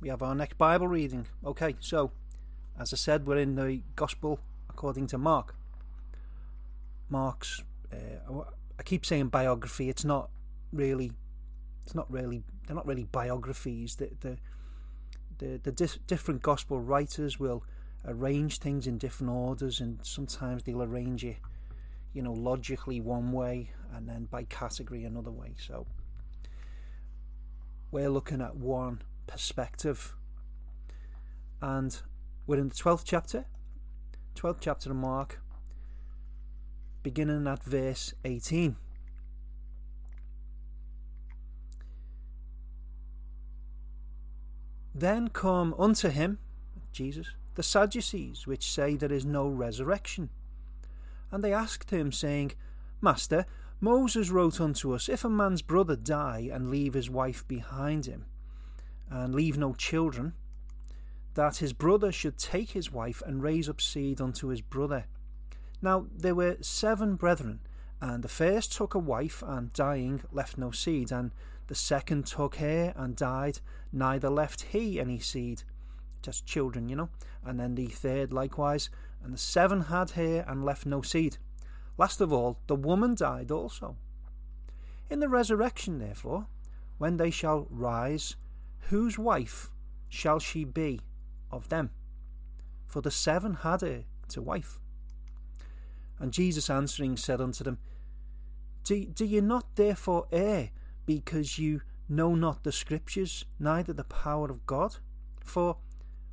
we have our next Bible reading. Okay, so as I said, we're in the Gospel according to Mark. Mark's, uh, I keep saying biography. It's not really, it's not really. They're not really biographies. The the the, the dis- different Gospel writers will arrange things in different orders, and sometimes they'll arrange it, you know, logically one way, and then by category another way. So we're looking at one perspective. And we're in the 12th chapter, 12th chapter of Mark, beginning at verse 18. Then come unto him, Jesus, the Sadducees, which say there is no resurrection. And they asked him, saying, Master, Moses wrote unto us, If a man's brother die and leave his wife behind him, and leave no children, that his brother should take his wife and raise up seed unto his brother. Now there were seven brethren, and the first took a wife, and dying left no seed, and the second took her and died, neither left he any seed. Just children, you know. And then the third likewise, and the seven had her and left no seed. Last of all, the woman died also. In the resurrection, therefore, when they shall rise, whose wife shall she be of them? For the seven had her to wife. And Jesus answering said unto them, Do, do ye not therefore err, because you know not the Scriptures, neither the power of God? For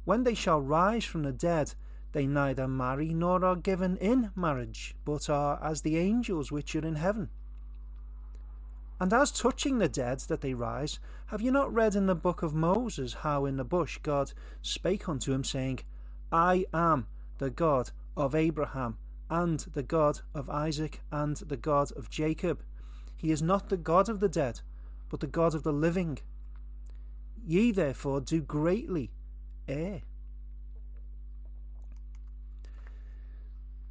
when they shall rise from the dead, they neither marry nor are given in marriage, but are as the angels which are in heaven. And as touching the dead that they rise, have you not read in the book of Moses how in the bush God spake unto him, saying, I am the God of Abraham, and the God of Isaac, and the God of Jacob. He is not the God of the dead, but the God of the living. Ye therefore do greatly err.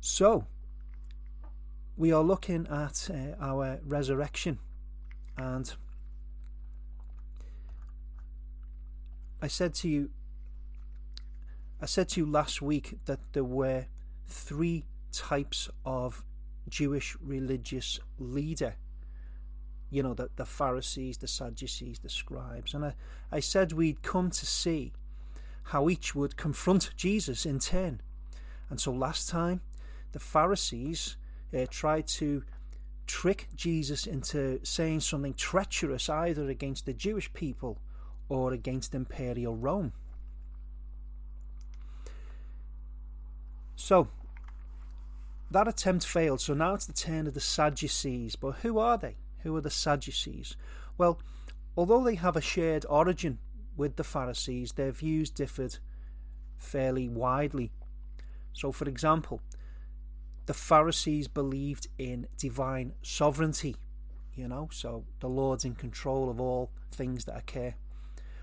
So, we are looking at uh, our resurrection, and I said to you, I said to you last week that there were three types of Jewish religious leader. You know, the, the Pharisees, the Sadducees, the scribes. And I, I said we'd come to see how each would confront Jesus in turn. And so last time the Pharisees uh, tried to trick Jesus into saying something treacherous either against the Jewish people or against imperial Rome. So, that attempt failed, so now it's the turn of the Sadducees. But who are they? Who are the Sadducees? Well, although they have a shared origin with the Pharisees, their views differed fairly widely. So, for example, the Pharisees believed in divine sovereignty, you know, so the Lord's in control of all things that occur,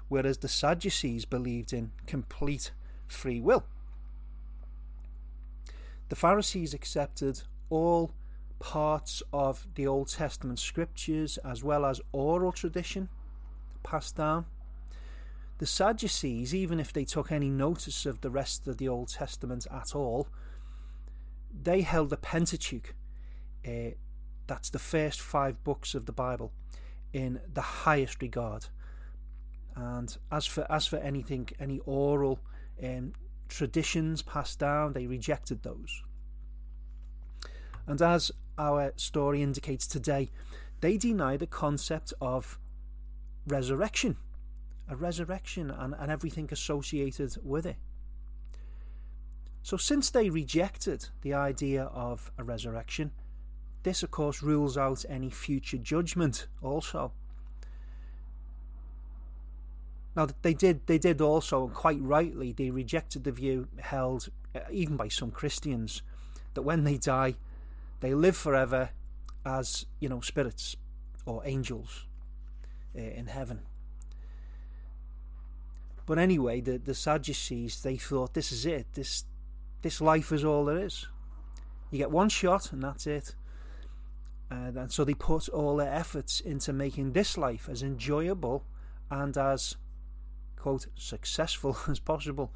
whereas the Sadducees believed in complete free will. The Pharisees accepted all parts of the Old Testament scriptures as well as oral tradition passed down. The Sadducees, even if they took any notice of the rest of the Old Testament at all, they held the Pentateuch, uh, that's the first five books of the Bible, in the highest regard. And as for as for anything, any oral um, traditions passed down, they rejected those. And as our story indicates today, they deny the concept of resurrection, a resurrection, and, and everything associated with it. So, since they rejected the idea of a resurrection, this, of course, rules out any future judgment also. Now, they did, they did also, and quite rightly, they rejected the view held, uh, even by some Christians, that when they die, they live forever as, you know, spirits or angels uh, in heaven. But anyway, the, the Sadducees, they thought this is it. This this life is all there is. You get one shot and that's it. And, and so they put all their efforts into making this life as enjoyable and as quote, successful as possible.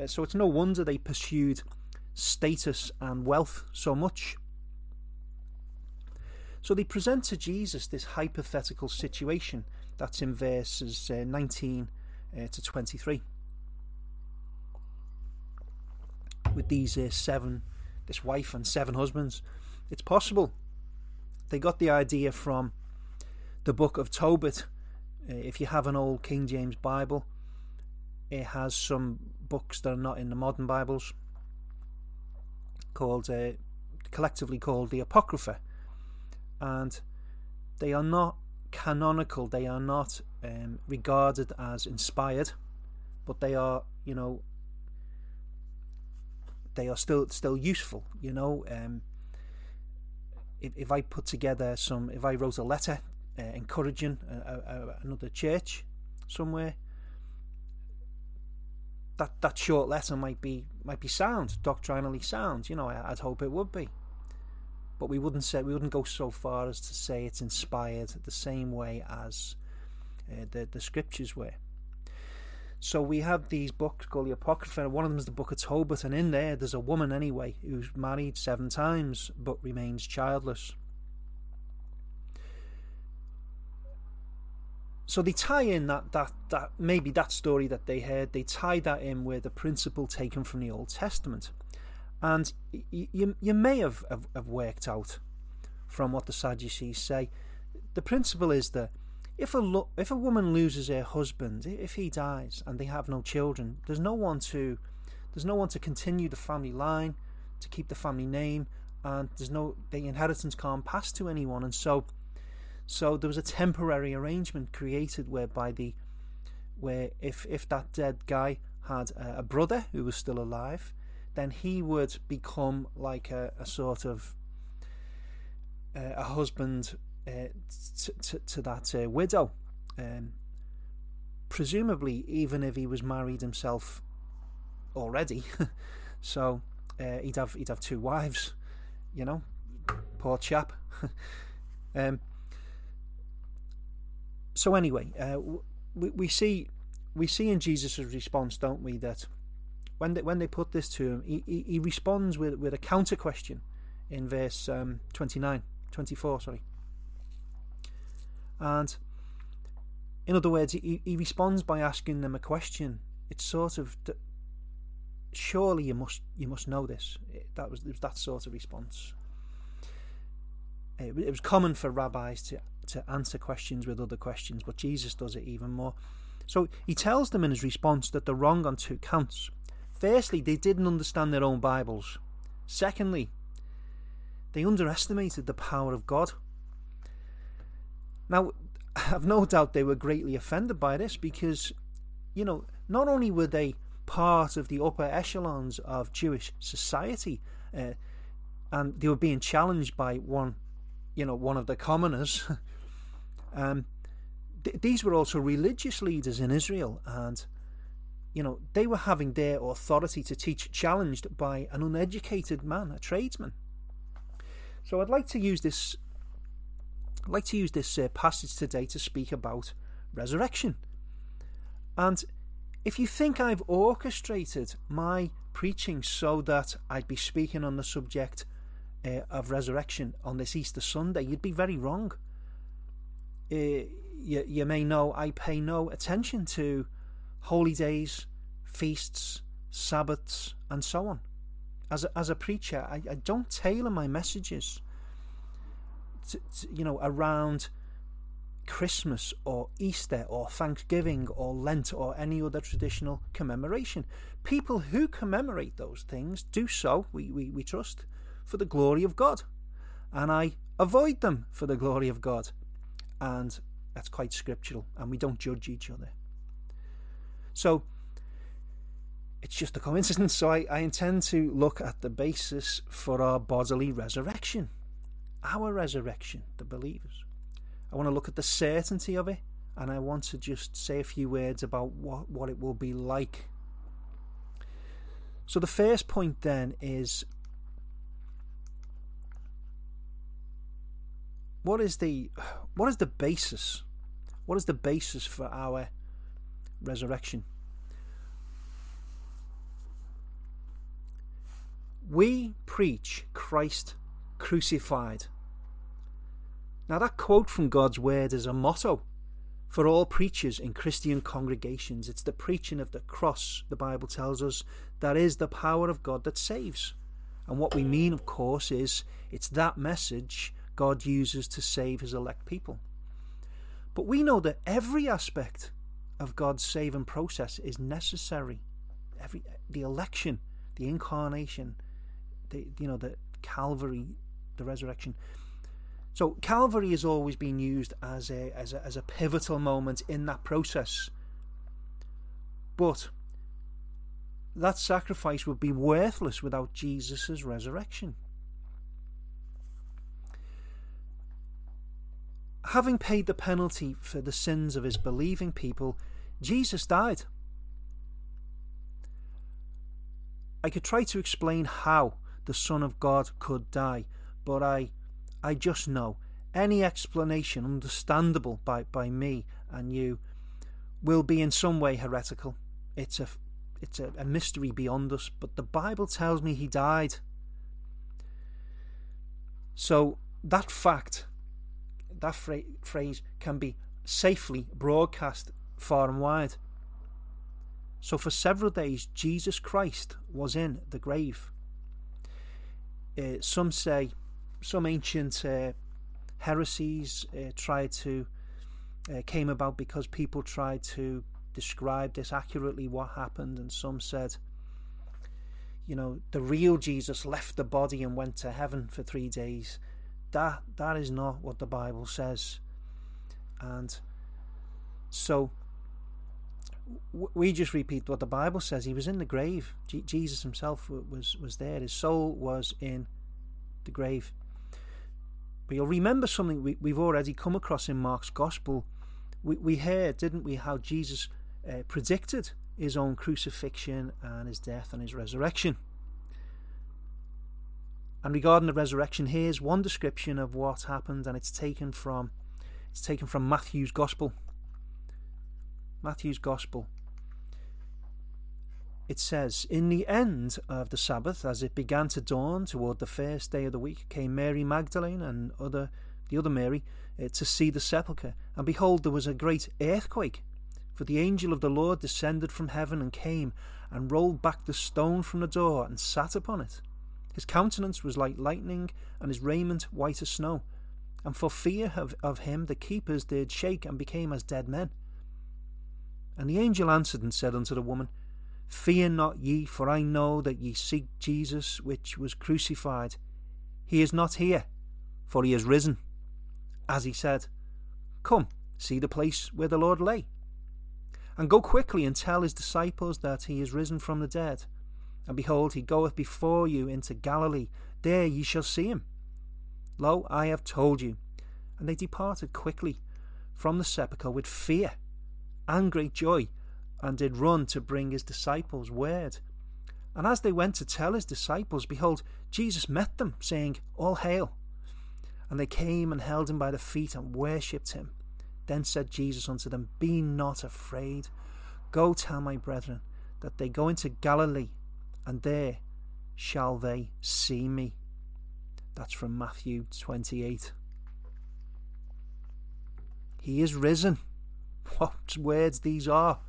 Uh, so it's no wonder they pursued status and wealth so much. So they present to Jesus this hypothetical situation that's in verses uh, 19 uh, to 23. With these uh, seven, this wife and seven husbands, it's possible. They got the idea from the book of Tobit. Uh, if you have an old King James Bible, it has some books that are not in the modern Bibles, called uh, collectively called the Apocrypha and they are not canonical. They are not um, regarded as inspired, but they are, you know, they are still still useful. You know, um, if if I put together some, if I wrote a letter uh, encouraging a, a, another church somewhere, that that short letter might be might be sound, doctrinally sound. You know, I, I'd hope it would be but we wouldn't say we wouldn't go so far as to say it's inspired the same way as uh, the the scriptures were. So we have these books called the Apocrypha. One of them is the Book of Tobit, and in there there's a woman anyway who's married seven times but remains childless. So they tie in that that that maybe that story that they heard. They tie that in with a principle taken from the Old Testament. And you, you may have, have, have worked out from what the Sadducees say. The principle is that if a lo- if a woman loses her husband, if he dies and they have no children, there's no one to there's no one to continue the family line, to keep the family name, and there's no the inheritance can't pass to anyone, and so so there was a temporary arrangement created whereby the where if if that dead guy had a, a brother who was still alive, then he would become like a, a sort of uh, a husband uh, t- t- to that uh, widow. Um, presumably, even if he was married himself already, so uh, he'd have he'd have two wives. You know, poor chap. um, so anyway, uh, we, we see we see in Jesus' response, don't we, that when they, when they put this to him, he, he, he responds with, with a counter question in verse um, 29, 24, sorry. And in other words, he, he responds by asking them a question. It's sort of, surely you must you must know this. That was, was that sort of response. It, it was common for rabbis to to answer questions with other questions, but Jesus does it even more. So he tells them in his response that they're wrong on two counts. Firstly, they didn't understand their own Bibles. Secondly, they underestimated the power of God. Now, I've no doubt they were greatly offended by this because, you know, not only were they part of the upper echelons of Jewish society, uh, and they were being challenged by one, you know, one of the commoners. um, th- these were also religious leaders in Israel, and you know, they were having their authority to teach challenged by an uneducated man, a tradesman. So I'd like to use this I'd like to use this uh, passage today to speak about resurrection. And if you think I've orchestrated my preaching so that I'd be speaking on the subject uh, of resurrection on this Easter Sunday, you'd be very wrong. Uh, you, you may know I pay no attention to holy days, feasts, Sabbaths, and so on. As a, as a preacher, I, I don't tailor my messages, to, to, you know, around Christmas or Easter or Thanksgiving or Lent or any other traditional commemoration. People who commemorate those things do so, we, we, we trust, for the glory of God. And I avoid them for the glory of God. And that's quite scriptural, and we don't judge each other. So it's just a coincidence. So I, I intend to look at the basis for our bodily resurrection, our resurrection, the believers. I want to look at the certainty of it, and I want to just say a few words about what, what it will be like. So the first point then is what is the what is the basis? What is the basis for our resurrection. We preach Christ crucified. Now, that quote from God's Word is a motto for all preachers in Christian congregations. It's the preaching of the cross, the Bible tells us, that is the power of God that saves. And what we mean, of course, is it's that message God uses to save his elect people. But we know that every aspect of God's saving process is necessary. Every the election, the incarnation, the you know the Calvary, the resurrection. So Calvary has always been used as a as a, as a pivotal moment in that process. But that sacrifice would be worthless without Jesus' resurrection. Having paid the penalty for the sins of his believing people, Jesus died. I could try to explain how the Son of God could die, but I I just know any explanation understandable by, by me and you will be in some way heretical. It's a it's a, a mystery beyond us, but the Bible tells me he died. So that fact, that fra- phrase can be safely broadcast far and wide. So for several days, Jesus Christ was in the grave. Uh, some say, some ancient uh, heresies uh, tried to uh, came about because people tried to describe this accurately what happened, and some said, you know, the real Jesus left the body and went to heaven for three days. That that is not what the Bible says, and so we just repeat what the Bible says. He was in the grave. Jesus himself was was there. His soul was in the grave. But you'll remember something we, we've already come across in Mark's Gospel. We, we heard, didn't we, how Jesus uh, predicted his own crucifixion and his death and his resurrection. And regarding the resurrection, here's one description of what happened, and it's taken from it's taken from Matthew's Gospel. Matthew's Gospel. It says, In the end of the Sabbath, as it began to dawn toward the first day of the week, came Mary Magdalene and other the other Mary uh, to see the sepulchre, and behold, there was a great earthquake for the angel of the Lord descended from heaven and came and rolled back the stone from the door and sat upon it. His countenance was like lightning, and his raiment white as snow. And for fear of, of him the keepers did shake and became as dead men. And the angel answered and said unto the woman, Fear not ye, for I know that ye seek Jesus which was crucified. He is not here, for he is risen. As he said, Come, see the place where the Lord lay and go quickly and tell his disciples that he is risen from the dead. And behold, he goeth before you into Galilee. There ye shall see him. Lo, I have told you. And they departed quickly from the sepulchre with fear and great joy, and did run to bring his disciples word. And as they went to tell his disciples, behold, Jesus met them, saying, All hail. And they came and held him by the feet and worshipped him. Then said Jesus unto them, Be not afraid. Go tell my brethren that they go into Galilee, and there shall they see me. That's from Matthew 28. He is risen. What words these are.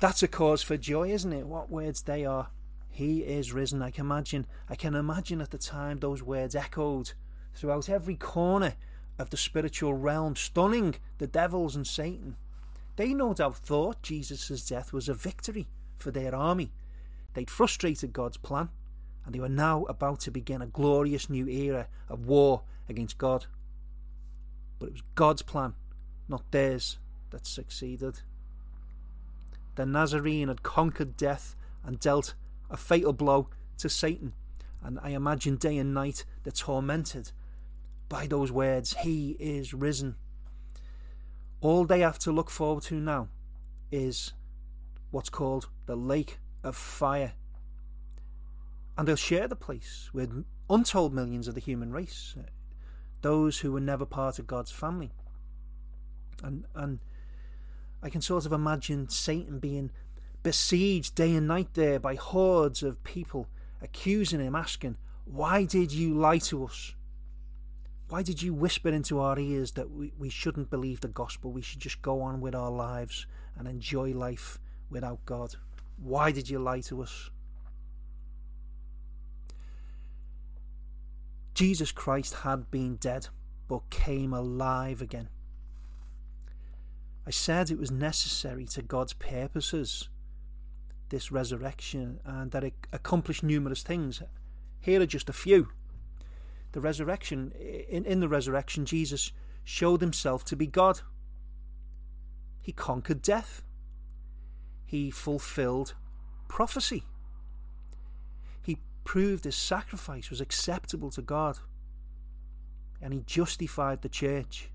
That's a cause for joy, isn't it? What words they are. He is risen. I can imagine I can imagine at the time those words echoed throughout every corner of the spiritual realm, stunning the devils and Satan. They no doubt thought Jesus' death was a victory for their army. They'd frustrated God's plan, and they were now about to begin a glorious new era of war against God. But it was God's plan, not theirs, that succeeded. The Nazarene had conquered death and dealt a fatal blow to Satan, and I imagine day and night they're tormented by those words, He is risen. All they have to look forward to now is what's called the lake of fire. And they'll share the place with untold millions of the human race, those who were never part of God's family. And, and I can sort of imagine Satan being besieged day and night there by hordes of people accusing him, asking, Why did you lie to us? Why did you whisper into our ears that we, we shouldn't believe the gospel? We should just go on with our lives and enjoy life without God? Why did you lie to us? Jesus Christ had been dead but came alive again. I said it was necessary to God's purposes, this resurrection, and that it accomplished numerous things. Here are just a few. The resurrection, in, in the resurrection, Jesus showed himself to be God. He conquered death. He fulfilled prophecy. He proved his sacrifice was acceptable to God. And he justified the church.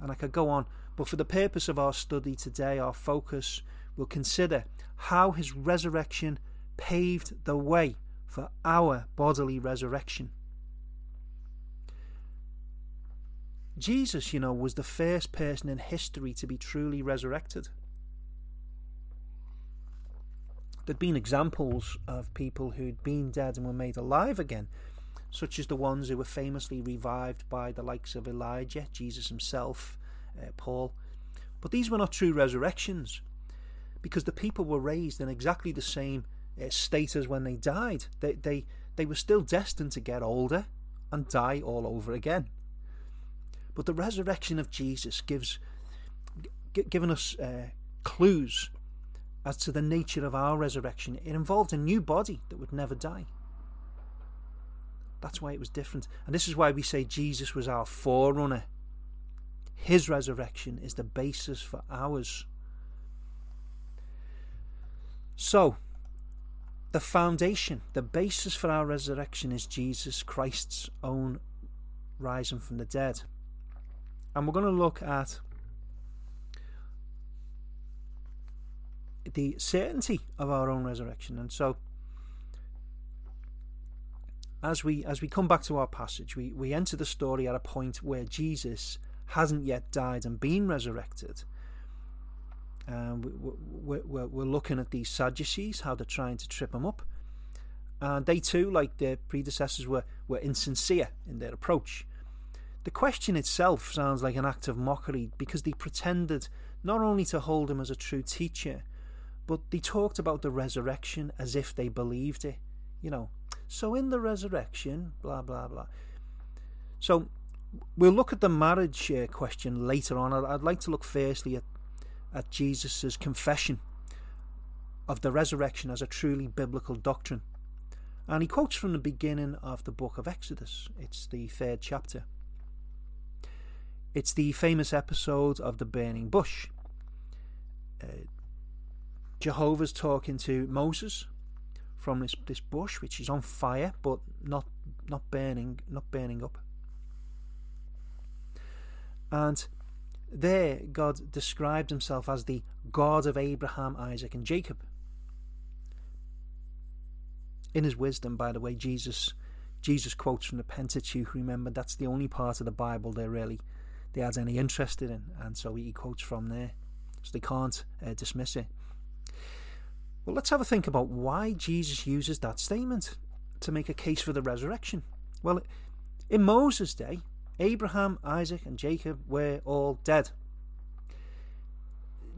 And I could go on, but for the purpose of our study today, our focus will consider how his resurrection paved the way for our bodily resurrection. Jesus, you know, was the first person in history to be truly resurrected. There'd been examples of people who'd been dead and were made alive again, such as the ones who were famously revived by the likes of Elijah, Jesus himself, uh, Paul. But these were not true resurrections, because the people were raised in exactly the same uh, state as when they died. They, they, they were still destined to get older and die all over again. But the resurrection of Jesus gives g- given us uh, clues as to the nature of our resurrection. It involved a new body that would never die. That's why it was different. And this is why we say Jesus was our forerunner. His resurrection is the basis for ours. So, the foundation, the basis for our resurrection is Jesus Christ's own rising from the dead and we're going to look at the certainty of our own resurrection. And so, as we as we come back to our passage, we, we enter the story at a point where Jesus hasn't yet died and been resurrected. And we, we, we're looking at these Sadducees, how they're trying to trip him up. And they too, like their predecessors, were, were insincere in their approach. The question itself sounds like an act of mockery because they pretended not only to hold him as a true teacher, but they talked about the resurrection as if they believed it. You know, so in the resurrection, blah, blah, blah. So we'll look at the marriage uh, question later on. I'd, I'd like to look firstly at, at Jesus' confession of the resurrection as a truly biblical doctrine. And he quotes from the beginning of the book of Exodus, it's the third chapter. It's the famous episode of the burning bush. Uh, Jehovah's talking to Moses from this, this bush, which is on fire but not not burning, not burning up. And there, God described himself as the God of Abraham, Isaac, and Jacob. In his wisdom, by the way, Jesus Jesus quotes from the Pentateuch. Remember, that's the only part of the Bible they're really they had any interest in, and so he quotes from there, so they can't uh, dismiss it. Well, let's have a think about why Jesus uses that statement to make a case for the resurrection. Well, in Moses' day, Abraham, Isaac, and Jacob were all dead.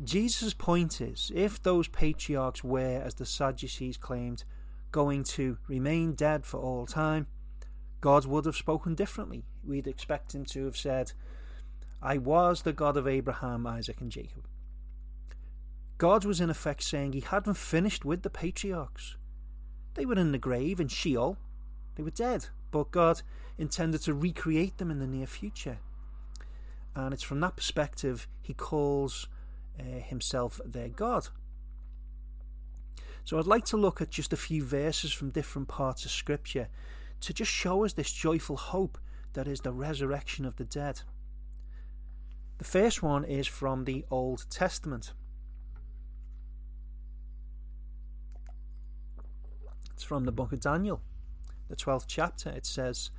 Jesus' point is if those patriarchs were, as the Sadducees claimed, going to remain dead for all time, God would have spoken differently. We'd expect him to have said, I was the God of Abraham, Isaac, and Jacob. God was in effect saying he hadn't finished with the patriarchs. They were in the grave in Sheol. They were dead, but God intended to recreate them in the near future. And it's from that perspective he calls uh, himself their God. So I'd like to look at just a few verses from different parts of Scripture to just show us this joyful hope that is the resurrection of the dead. The first one is from the Old Testament. It's from the book of Daniel, the 12th chapter. It says,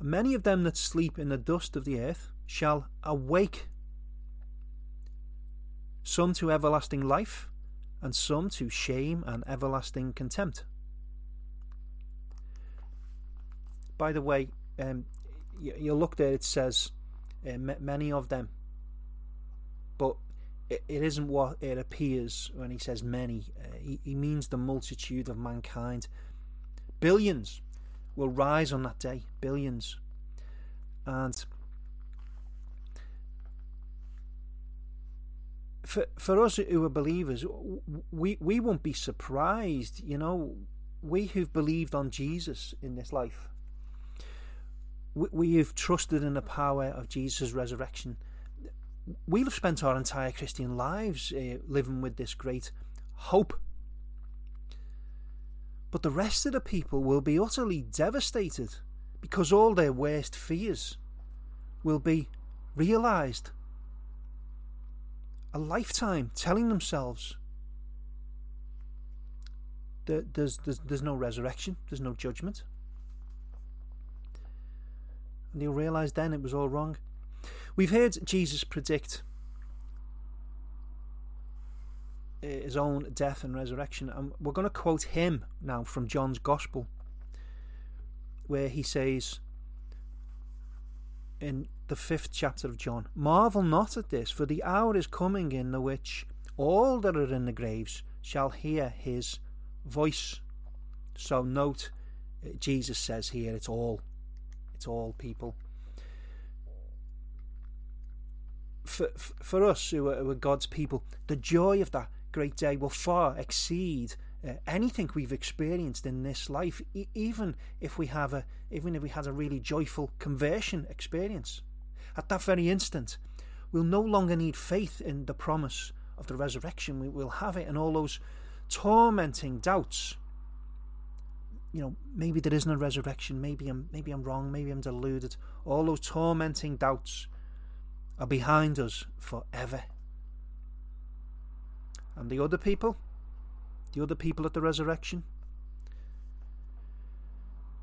Many of them that sleep in the dust of the earth shall awake some to everlasting life, and some to shame and everlasting contempt. By the way, um, you, you, look there, it says uh, many of them, but it, it isn't what it appears when he says many. Uh, he, he means the multitude of mankind. Billions will rise on that day, billions. And for for us who are believers, we we won't be surprised. You know, we who've believed on Jesus in this life, we, we have trusted in the power of Jesus' resurrection. We'll have spent our entire Christian lives uh, living with this great hope. But the rest of the people will be utterly devastated because all their worst fears will be realized a lifetime telling themselves that there's, there's, there's no resurrection, there's no judgment. And they'll realise then it was all wrong. We've heard Jesus predict his own death and resurrection, and we're going to quote him now from John's Gospel, where he says in the fifth chapter of John. Marvel not at this, for the hour is coming in the which all that are in the graves shall hear his voice. So note, uh, Jesus says here, it's all. It's all people. For, for us who are, who are God's people, the joy of that great day will far exceed uh, anything we've experienced in this life, e- even if we have a, even if we had a really joyful conversion experience. At that very instant, we'll no longer need faith in the promise of the resurrection. We will have it in all those tormenting doubts. You know, maybe there isn't a resurrection. Maybe I'm, maybe I'm wrong. Maybe I'm deluded. All those tormenting doubts are behind us forever. And the other people, the other people at the resurrection,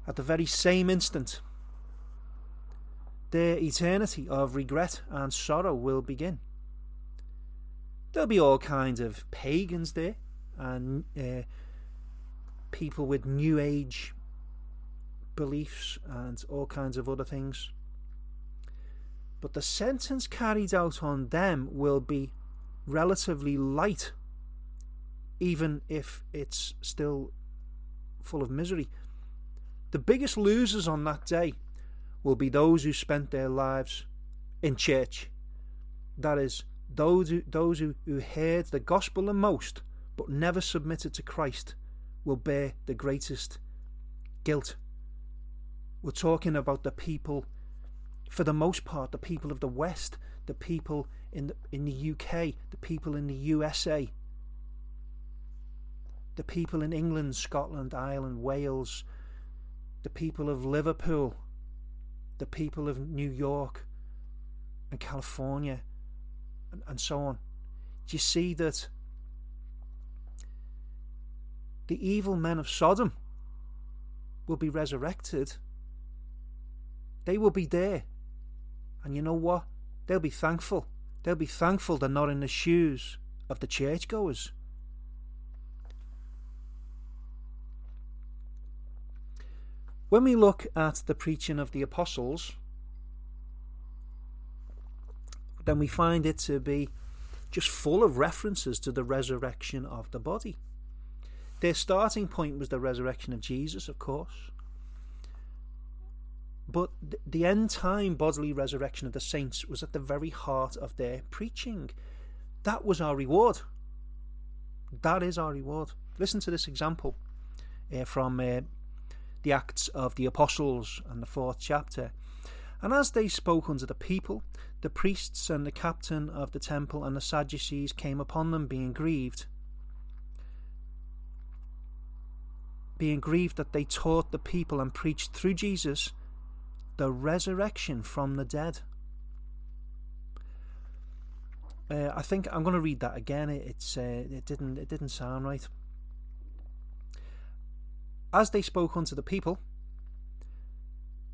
at the very same instant, their eternity of regret and sorrow will begin. There'll be all kinds of pagans there and uh, people with New Age beliefs and all kinds of other things. But the sentence carried out on them will be relatively light, even if it's still full of misery. The biggest losers on that day will be those who spent their lives in church. That is, those who, those who, who heard the gospel the most but never submitted to Christ will bear the greatest guilt. We're talking about the people, for the most part, the people of the West, the people in the, in the UK, the people in the USA, the people in England, Scotland, Ireland, Wales, the people of Liverpool, the people of New York and California and, and so on. Do you see that the evil men of Sodom will be resurrected? They will be there. And you know what? They'll be thankful. They'll be thankful they're not in the shoes of the churchgoers. When we look at the preaching of the apostles, then we find it to be just full of references to the resurrection of the body. Their starting point was the resurrection of Jesus, of course. But the end time bodily resurrection of the saints was at the very heart of their preaching. That was our reward. That is our reward. Listen to this example uh, from uh, the Acts of the Apostles and the fourth chapter. And as they spoke unto the people, the priests and the captain of the temple and the Sadducees came upon them, being grieved. Being grieved that they taught the people and preached through Jesus the resurrection from the dead. Uh, I think I'm going to read that again. It, it's uh, it didn't it didn't sound right. As they spoke unto the people,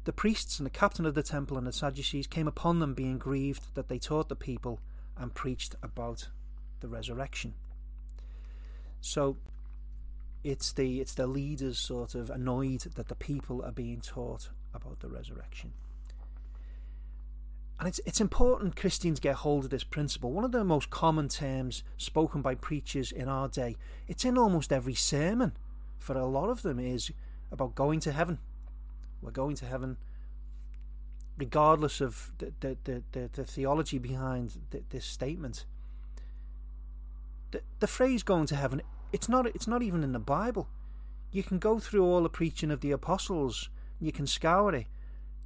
the priests and the captain of the temple and the Sadducees came upon them, being grieved that they taught the people and preached about the resurrection. So it's the it's the leaders sort of annoyed that the people are being taught about the resurrection. And it's it's important Christians get hold of this principle. One of the most common terms spoken by preachers in our day, it's in almost every sermon for a lot of them is about going to heaven. We're going to heaven regardless of the the, the, the, the theology behind this statement. The, the phrase going to heaven, it's not it's not even in the Bible. You can go through all the preaching of the apostles, you can scour it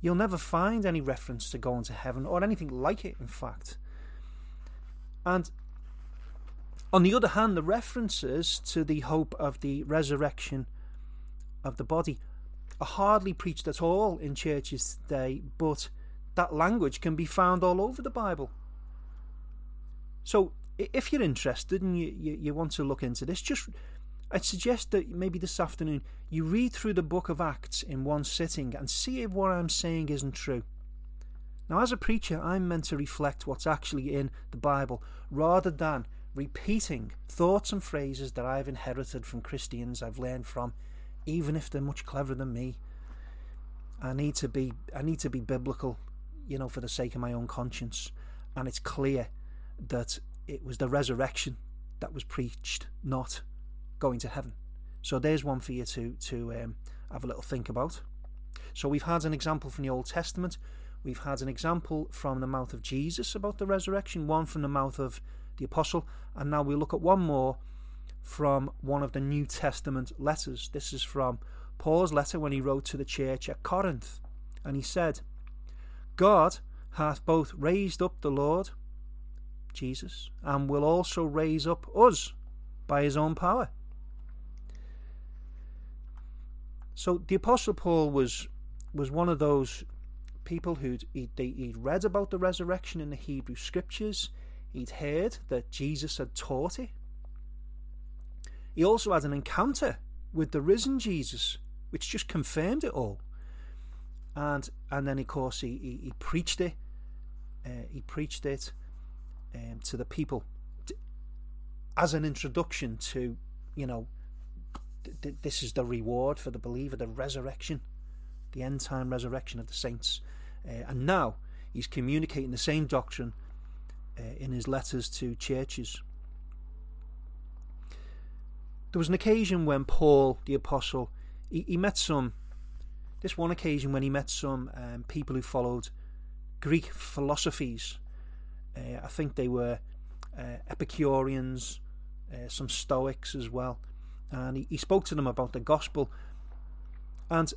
You'll never find any reference to going to heaven or anything like it, in fact. And on the other hand, the references to the hope of the resurrection of the body are hardly preached at all in churches today, but that language can be found all over the Bible. So, if you're interested and you, you, you want to look into this, just I'd suggest that maybe this afternoon you read through the book of Acts in one sitting and see if what I'm saying isn't true. Now, as a preacher, I'm meant to reflect what's actually in the Bible rather than repeating thoughts and phrases that I've inherited from Christians I've learned from, even if they're much cleverer than me. I need to be I need to be biblical, you know, for the sake of my own conscience. And it's clear that it was the resurrection that was preached, not going to heaven. So there's one for you to to um, have a little think about. So we've had an example from the Old Testament. We've had an example from the mouth of Jesus about the resurrection, one from the mouth of the apostle, and now we look at one more from one of the New Testament letters. This is from Paul's letter when he wrote to the church at Corinth. And he said, God hath both raised up the Lord, Jesus, and will also raise up us by his own power. So the Apostle Paul was was one of those people who'd he'd, he'd read about the resurrection in the Hebrew Scriptures. He'd heard that Jesus had taught it. He also had an encounter with the risen Jesus, which just confirmed it all. And and then of course he he, he preached it. Uh, he preached it um, to the people as an introduction to you know this is the reward for the believer, the resurrection, the end time resurrection of the saints. Uh, and now he's communicating the same doctrine uh, in his letters to churches. There was an occasion when Paul, the apostle, he, he met some. This one occasion when he met some um, people who followed Greek philosophies. Uh, I think they were uh, Epicureans, uh, some Stoics as well and he, he spoke to them about the gospel. And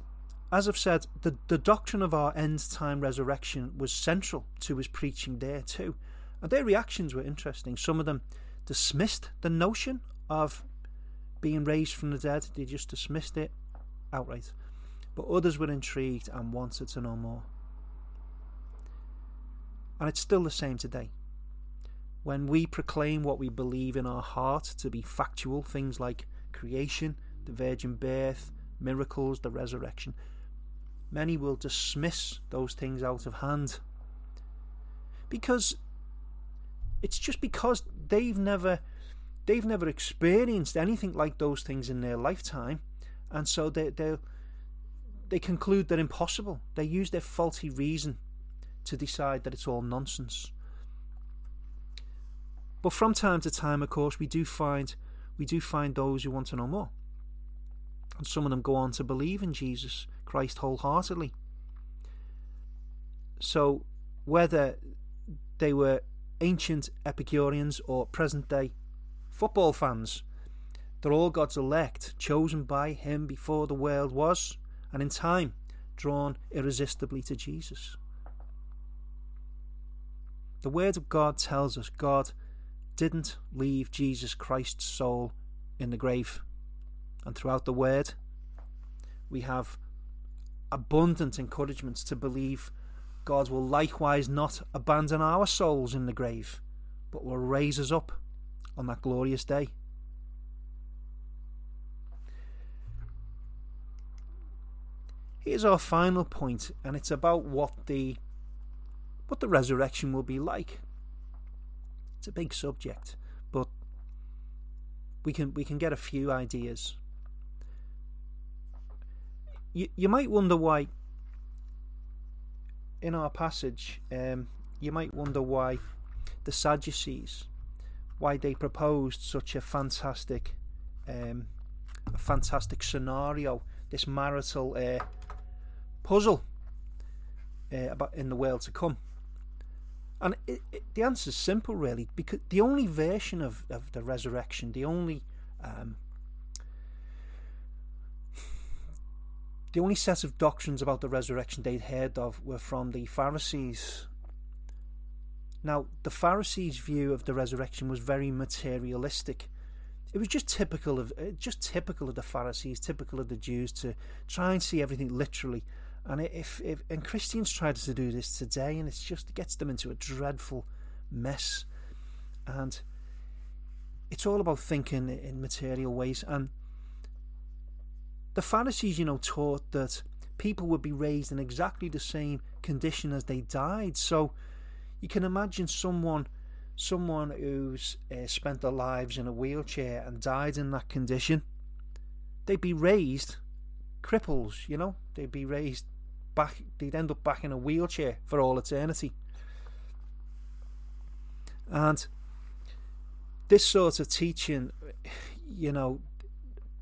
as I've said, the, the doctrine of our end time resurrection was central to his preaching there too. And their reactions were interesting. Some of them dismissed the notion of being raised from the dead, they just dismissed it outright. But others were intrigued and wanted to know more. And it's still the same today. When we proclaim what we believe in our heart to be factual, things like creation, the virgin birth, miracles, the resurrection. Many will dismiss those things out of hand. Because it's just because they've never they've never experienced anything like those things in their lifetime. And so they they they conclude they're impossible. They use their faulty reason to decide that it's all nonsense. But from time to time of course we do find we do find those who want to know more. And some of them go on to believe in Jesus Christ wholeheartedly. So, whether they were ancient Epicureans or present day football fans, they're all God's elect, chosen by Him before the world was, and in time drawn irresistibly to Jesus. The Word of God tells us God didn't leave Jesus Christ's soul in the grave. And throughout the Word, we have abundant encouragements to believe God will likewise not abandon our souls in the grave, but will raise us up on that glorious day. Here's our final point, and it's about what the what the resurrection will be like. It's a big subject, but we can we can get a few ideas. You you might wonder why in our passage, um, you might wonder why the Sadducees, why they proposed such a fantastic, um, a fantastic scenario, this marital uh, puzzle uh, about in the world to come. And it, it, the answer is simple, really, because the only version of, of the resurrection, the only um, the only set of doctrines about the resurrection they'd heard of were from the Pharisees. Now, the Pharisees' view of the resurrection was very materialistic. It was just typical of uh, just typical of the Pharisees, typical of the Jews to try and see everything literally. And if, if and Christians try to do this today, and it's just it gets them into a dreadful mess. And it's all about thinking in material ways. And the Pharisees, you know, taught that people would be raised in exactly the same condition as they died. So you can imagine someone someone who's uh, spent their lives in a wheelchair and died in that condition. They'd be raised cripples, you know. They'd be raised back. They'd end up back in a wheelchair for all eternity. And this sort of teaching, you know,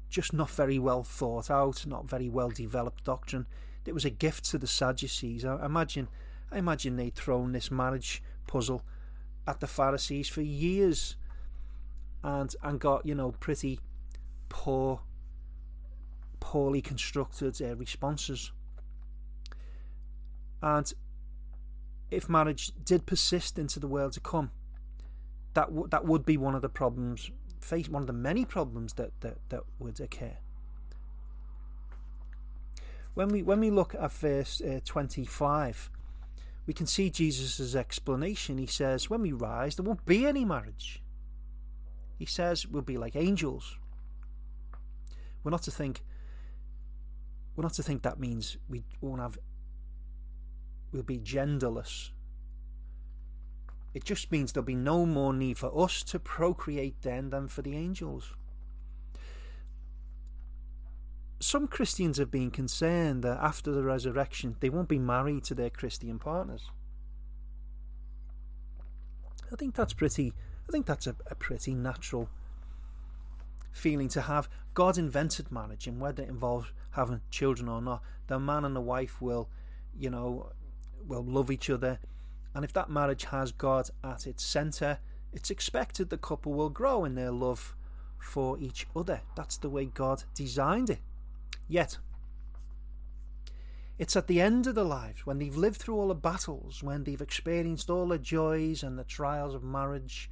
just not very well thought out, not very well developed doctrine. It was a gift to the Sadducees. I imagine, I imagine they'd thrown this marriage puzzle at the Pharisees for years, and and got you know pretty poor, poorly constructed uh, responses. And if marriage did persist into the world to come, that w- that would be one of the problems face one of the many problems that, that, that would occur. When we when we look at verse uh, 25, we can see Jesus' explanation. He says, When we rise, there won't be any marriage. He says we'll be like angels. We're not to think we're not to think that means we won't have we'll be genderless it just means there'll be no more need for us to procreate then than for the angels. Some Christians have been concerned that after the resurrection they won't be married to their Christian partners. I think that's pretty I think that's a, a pretty natural feeling to have. God invented marriage and whether it involves having children or not, the man and the wife will, you know, will love each other and if that marriage has God at its centre, it's expected the couple will grow in their love for each other. That's the way God designed it. Yet, it's at the end of their lives, when they've lived through all the battles, when they've experienced all the joys and the trials of marriage,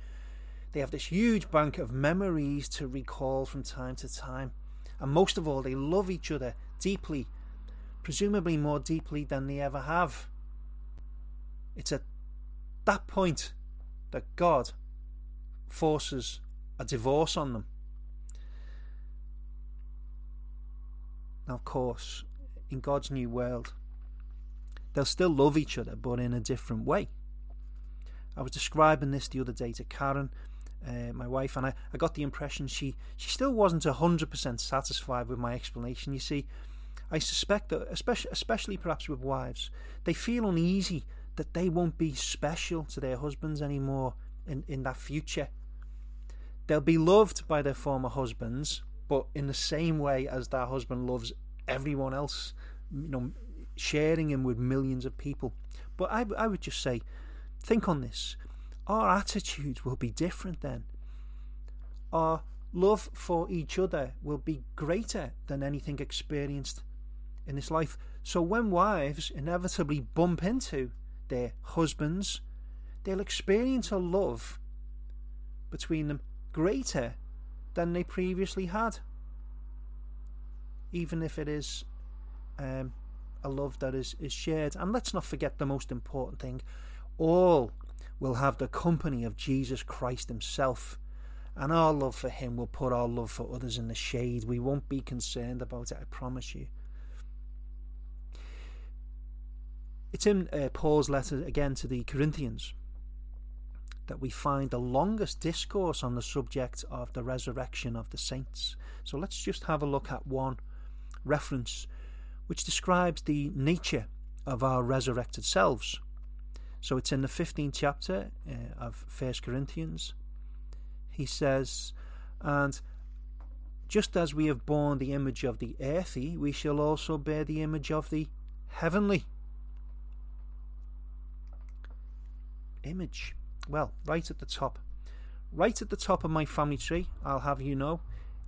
they have this huge bank of memories to recall from time to time. And most of all, they love each other deeply, presumably more deeply than they ever have. It's at that point that God forces a divorce on them. Now, of course, in God's new world, they'll still love each other, but in a different way. I was describing this the other day to Karen, uh, my wife, and I, I got the impression she, she still wasn't 100% satisfied with my explanation. You see, I suspect that, especially, especially perhaps with wives, they feel uneasy that they won't be special to their husbands anymore in, in that future. They'll be loved by their former husbands, but in the same way as their husband loves everyone else, you know, sharing him with millions of people. But I, I would just say, think on this. Our attitudes will be different then. Our love for each other will be greater than anything experienced in this life. So when wives inevitably bump into their husbands, they'll experience a love between them greater than they previously had. Even if it is um, a love that is, is shared. And let's not forget the most important thing all will have the company of Jesus Christ Himself. And our love for Him will put our love for others in the shade. We won't be concerned about it, I promise you. It's in uh, Paul's letter again to the Corinthians. that we find the longest discourse on the subject of the resurrection of the saints. So let's just have a look at one reference which describes the nature of our resurrected selves. So it's in the 15th chapter uh, of 1 Corinthians. He says, And just as we have borne the image of the earthy, we shall also bear the image of the heavenly. Image. Well, right at the top. Right at the top of my family tree, I'll have you know,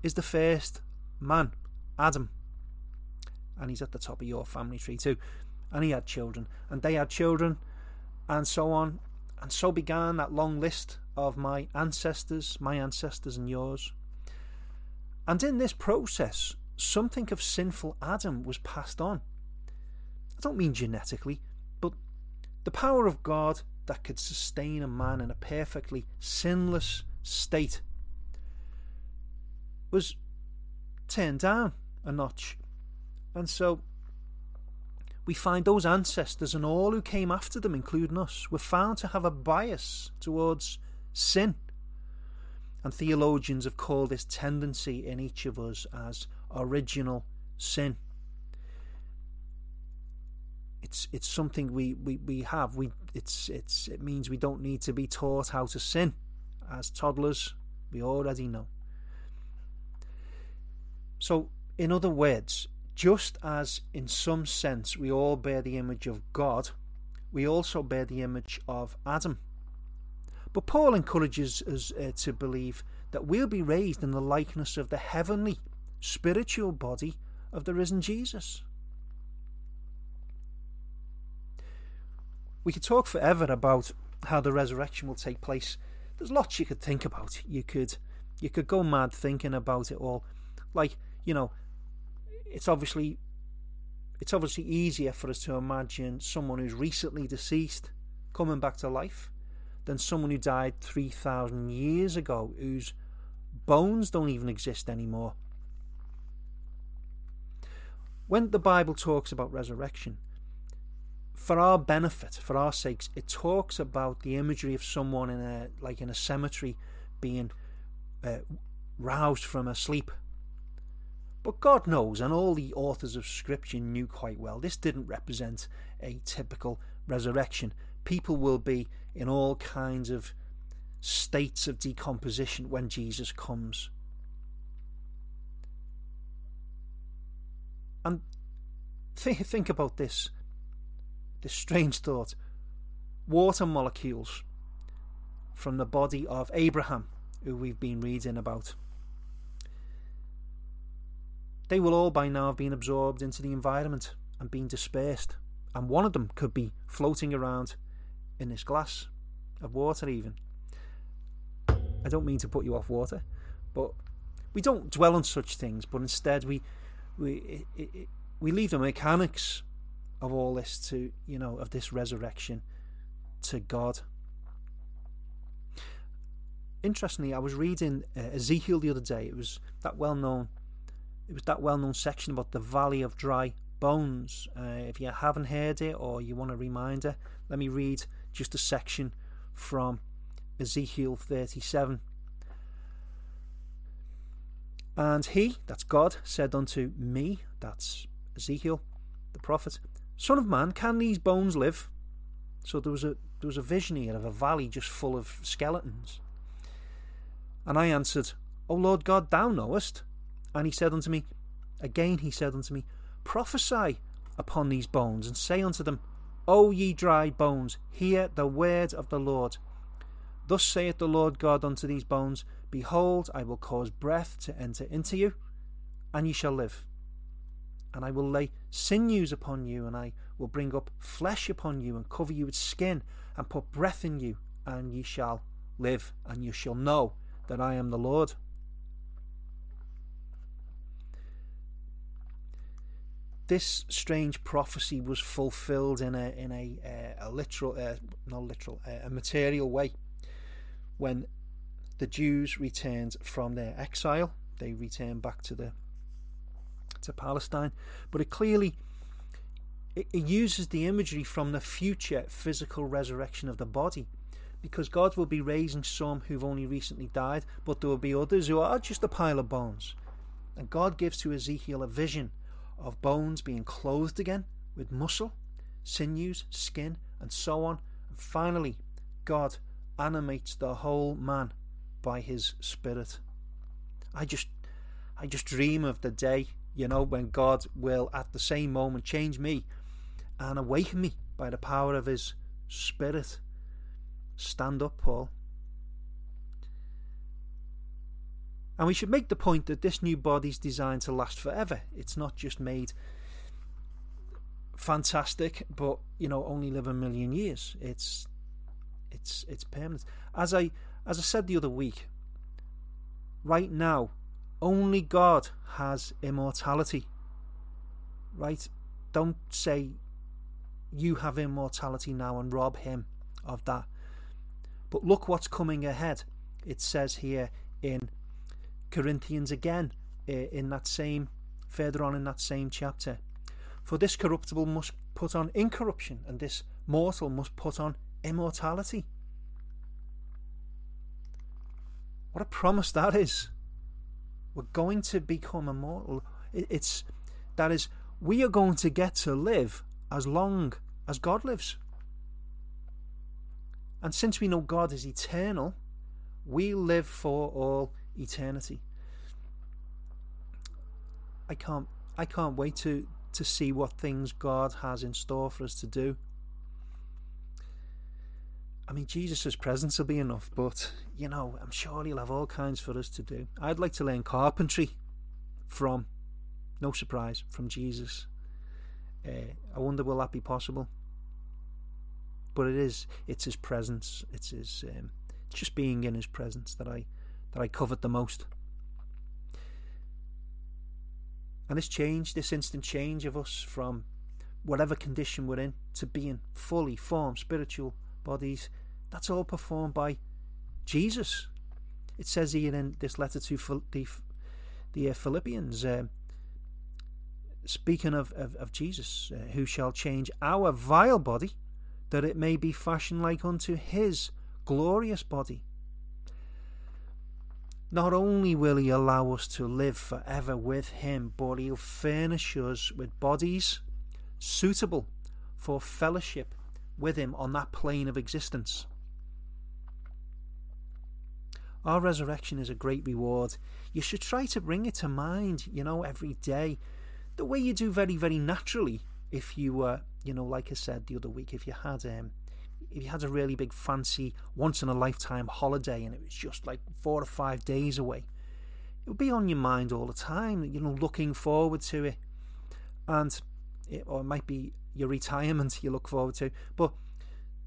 is the first man, Adam. And he's at the top of your family tree too. And he had children, and they had children, and so on. And so began that long list of my ancestors, my ancestors and yours. And in this process, something of sinful Adam was passed on. I don't mean genetically, but the power of God that could sustain a man in a perfectly sinless state was turned down a notch. And so we find those ancestors and all who came after them, including us, were found to have a bias towards sin. And theologians have called this tendency in each of us as original sin. It's it's something we, we, we have. We it's it's it means we don't need to be taught how to sin. As toddlers, we already know. So in other words, just as in some sense we all bear the image of God, we also bear the image of Adam. But Paul encourages us uh, to believe that we'll be raised in the likeness of the heavenly, spiritual body of the risen Jesus. We could talk forever about how the resurrection will take place. There's lots you could think about. You could you could go mad thinking about it all. Like, you know, it's obviously it's obviously easier for us to imagine someone who's recently deceased coming back to life than someone who died 3,000 years ago whose bones don't even exist anymore. When the Bible talks about resurrection, for our benefit, for our sakes, it talks about the imagery of someone in a like in a cemetery being uh, roused from a sleep but God knows, and all the authors of Scripture knew quite well, this didn't represent a typical resurrection. People will be in all kinds of states of decomposition when Jesus comes. And think, think about this this strange thought water molecules from the body of Abraham, who we've been reading about they will all by now have been absorbed into the environment and been dispersed. And one of them could be floating around in this glass of water, even. I don't mean to put you off water, but we don't dwell on such things, but instead we we it, it, we leave the mechanics of all this to you know of this resurrection to God. Interestingly, I was reading uh, Ezekiel the other day. It was that well known it was that well known section about the Valley of Dry Bones. Uh, if you haven't heard it or you want a reminder, let me read just a section from Ezekiel 37. And he, that's God, said unto me, that's Ezekiel, the prophet, Son of man, can these bones live? So there was a there was a vision here of a valley just full of skeletons. And I answered, O Lord God, thou knowest. And he said unto me, Again he said unto me, Prophesy upon these bones, and say unto them, O ye dry bones, hear the word of the Lord. Thus saith the Lord God unto these bones, Behold, I will cause breath to enter into you, and ye shall live. And I will lay sinews upon you, and I will bring up flesh upon you, and cover you with skin, and put breath in you, and ye shall live, and you shall know that I am the Lord. this strange prophecy was fulfilled in a in a uh, a literal uh, not literal uh, a material way when the Jews returned from their exile they returned back to the to Palestine but it clearly it, it uses the imagery from the future physical resurrection of the body because God will be raising some who've only recently died, but there will be others who are just a pile of bones. And God gives to Ezekiel a vision of bones being clothed again with muscle, sinews, skin, and so on. And finally, God animates the whole man by his spirit. I just I just dream of the day, you know, when God will at the same moment change me and awaken me by the power of his spirit. Stand up, Paul. And we should make the point that this new body is designed to last forever. It's not just made fantastic, but you know, only live a million years. It's it's it's permanent. As I as I said the other week, right now, only God has immortality. Right? Don't say you have immortality now and rob him of that. But look what's coming ahead. It says here in Corinthians again, in that same, further on in that same chapter. For this corruptible must put on incorruption, and this mortal must put on immortality. What a promise that is. We're going to become immortal. It's that is, we are going to get to live as long as God lives. And since we know God is eternal, we live for all eternity. I can't I can't wait to to see what things God has in store for us to do. I mean, Jesus' presence will be enough, but you know, I'm sure He'll have all kinds for us to do. I'd like to learn carpentry from, no surprise, from Jesus. Uh, I wonder will that be possible? But it is. It's His presence. It's His. Um, just being in His presence that I that I covet the most. And this change, this instant change of us from whatever condition we're in to being fully formed spiritual bodies, that's all performed by Jesus. It says here in this letter to the, the uh, Philippians, uh, speaking of, of, of Jesus, uh, who shall change our vile body, that it may be fashioned like unto his glorious body not only will He allow us to live forever with Him, but He'll furnish us with bodies suitable for fellowship with Him on that plane of existence. Our resurrection is a great reward. You should try to bring it to mind, you know, every day, the way you do very, very naturally if you were, you know, like I said the other week, if you had um, if you had a really big fancy once in a lifetime holiday and it was just like four or five days away, it would be on your mind all the time, you know, looking forward to it. And it, or it might be your retirement you look forward to. But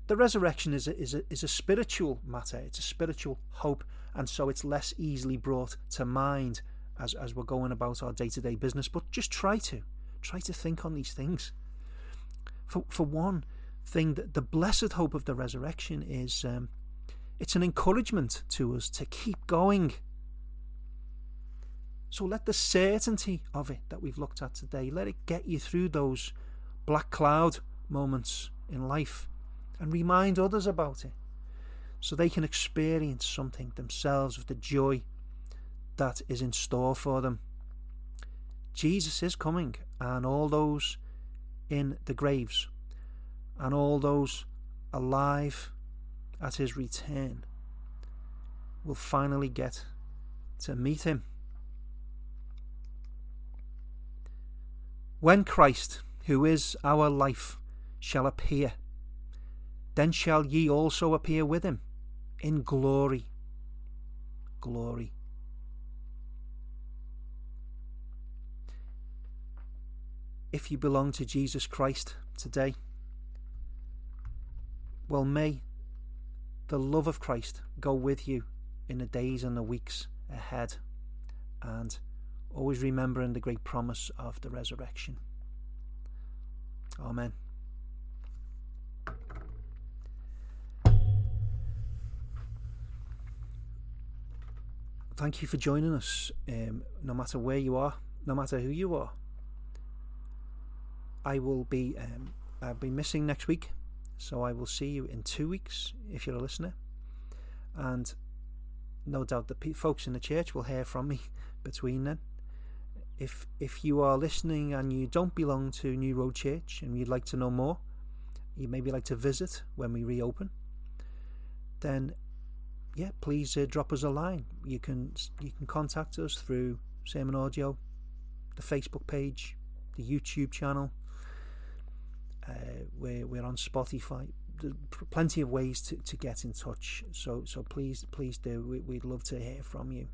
the resurrection is a, is a, is a spiritual matter, it's a spiritual hope, and so it's less easily brought to mind as, as we're going about our day to day business. But just try to. Try to think on these things. For, for one, thing that the blessed hope of the resurrection is um, it's an encouragement to us to keep going. So let the certainty of it that we've looked at today, let it get you through those black cloud moments in life and remind others about it so they can experience something themselves of the joy that is in store for them. Jesus is coming, and all those in the graves and all those alive at his return will finally get to meet him. When Christ, who is our life, shall appear, then shall ye also appear with him in glory. Glory. If you belong to Jesus Christ today, well, may the love of Christ go with you in the days and the weeks ahead, and always remembering the great promise of the resurrection. Amen. Thank you for joining us, um, no matter where you are, no matter who you are. I will be um, I'll be missing next week so I will see you in two weeks if you're a listener. and no doubt the folks in the church will hear from me between then. If if you are listening and you don't belong to New Road Church and you'd like to know more, you maybe like to visit when we reopen, then yeah, please uh, drop us a line. You can you can contact us through Sermon Audio, the Facebook page, the YouTube channel. Uh, we're we're on Spotify. There's plenty of ways to, to get in touch. So so please please do. We, we'd love to hear from you.